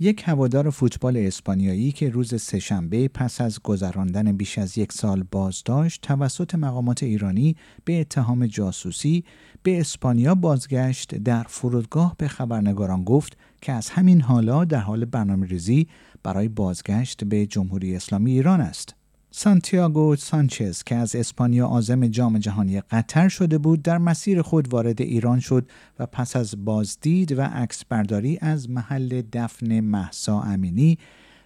یک هوادار فوتبال اسپانیایی که روز سهشنبه پس از گذراندن بیش از یک سال بازداشت توسط مقامات ایرانی به اتهام جاسوسی به اسپانیا بازگشت در فرودگاه به خبرنگاران گفت که از همین حالا در حال برنامه ریزی برای بازگشت به جمهوری اسلامی ایران است. سانتیاگو سانچز که از اسپانیا عازم جام جهانی قطر شده بود در مسیر خود وارد ایران شد و پس از بازدید و عکس برداری از محل دفن محسا امینی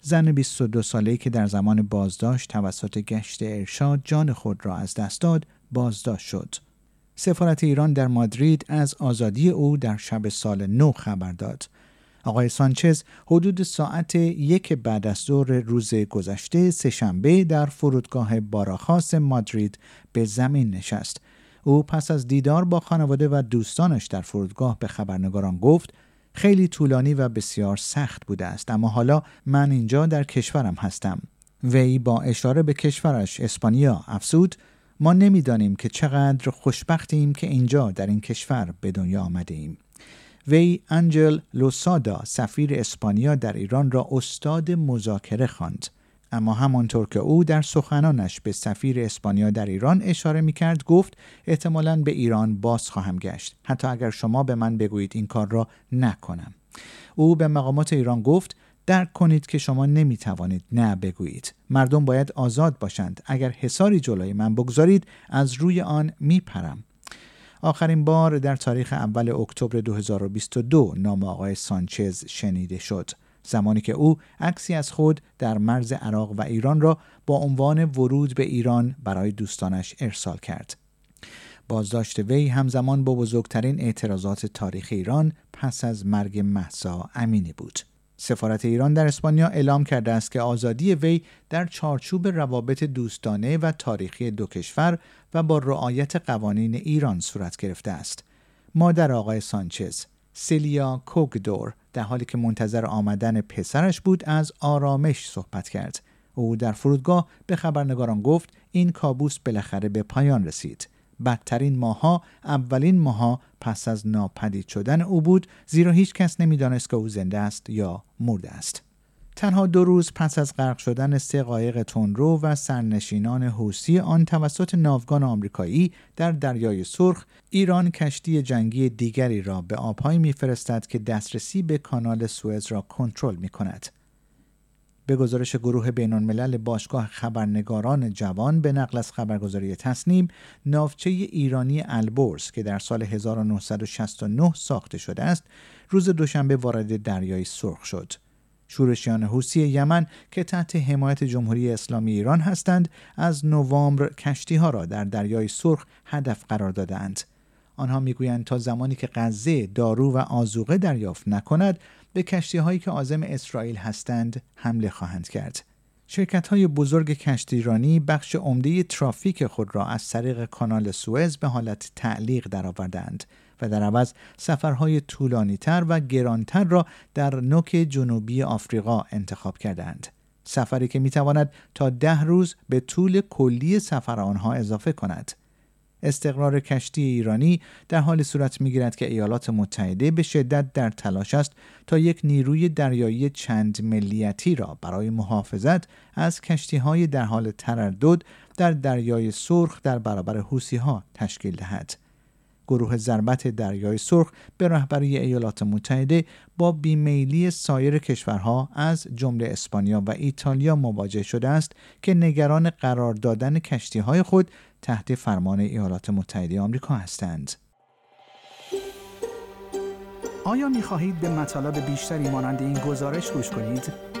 زن 22 ساله‌ای که در زمان بازداشت توسط گشت ارشاد جان خود را از دست داد بازداشت شد. سفارت ایران در مادرید از آزادی او در شب سال نو خبر داد. آقای سانچز حدود ساعت یک بعد از ظهر روز گذشته سهشنبه در فرودگاه باراخاس مادرید به زمین نشست. او پس از دیدار با خانواده و دوستانش در فرودگاه به خبرنگاران گفت خیلی طولانی و بسیار سخت بوده است اما حالا من اینجا در کشورم هستم. وی با اشاره به کشورش اسپانیا افزود ما نمی‌دانیم که چقدر خوشبختیم که اینجا در این کشور به دنیا آمده ایم. وی انجل لوسادا سفیر اسپانیا در ایران را استاد مذاکره خواند. اما همانطور که او در سخنانش به سفیر اسپانیا در ایران اشاره می کرد گفت احتمالا به ایران باز خواهم گشت. حتی اگر شما به من بگویید این کار را نکنم. او به مقامات ایران گفت درک کنید که شما نمی توانید نه بگویید. مردم باید آزاد باشند. اگر حساری جلوی من بگذارید از روی آن می پرم آخرین بار در تاریخ اول اکتبر 2022 نام آقای سانچز شنیده شد. زمانی که او عکسی از خود در مرز عراق و ایران را با عنوان ورود به ایران برای دوستانش ارسال کرد. بازداشت وی همزمان با بزرگترین اعتراضات تاریخ ایران پس از مرگ محسا امینی بود. سفارت ایران در اسپانیا اعلام کرده است که آزادی وی در چارچوب روابط دوستانه و تاریخی دو کشور و با رعایت قوانین ایران صورت گرفته است. مادر آقای سانچز، سیلیا کوگدور، در حالی که منتظر آمدن پسرش بود از آرامش صحبت کرد. او در فرودگاه به خبرنگاران گفت این کابوس بالاخره به پایان رسید. بدترین ماها اولین ماها پس از ناپدید شدن او بود زیرا هیچ کس نمی‌دانست که او زنده است یا مرده است. تنها دو روز پس از غرق شدن سه قایق تندرو و سرنشینان حوسی آن توسط ناوگان آمریکایی در دریای سرخ ایران کشتی جنگی دیگری را به آبهایی میفرستد که دسترسی به کانال سوئز را کنترل می کند. به گزارش گروه بین الملل باشگاه خبرنگاران جوان به نقل از خبرگزاری تصنیم ناوچه ایرانی البرز که در سال 1969 ساخته شده است روز دوشنبه وارد دریای سرخ شد. شورشیان حوسی یمن که تحت حمایت جمهوری اسلامی ایران هستند از نوامبر کشتی ها را در دریای سرخ هدف قرار دادند آنها می‌گویند تا زمانی که غزه دارو و آزوقه دریافت نکند به کشتی هایی که عازم اسرائیل هستند حمله خواهند کرد. شرکت های بزرگ کشتیرانی بخش عمده ترافیک خود را از طریق کانال سوئز به حالت تعلیق درآوردند و در عوض سفرهای طولانیتر و گرانتر را در نوک جنوبی آفریقا انتخاب کردند. سفری که می تواند تا ده روز به طول کلی سفر آنها اضافه کند. استقرار کشتی ایرانی در حال صورت می‌گیرد که ایالات متحده به شدت در تلاش است تا یک نیروی دریایی چند ملیتی را برای محافظت از کشتی های در حال تردد در دریای سرخ در برابر حوسی ها تشکیل دهد. گروه ضربت دریای سرخ به رهبری ایالات متحده با بیمیلی سایر کشورها از جمله اسپانیا و ایتالیا مواجه شده است که نگران قرار دادن کشتی های خود تحت فرمان ایالات متحده آمریکا هستند. آیا می خواهید به مطالب بیشتری مانند این گزارش گوش کنید؟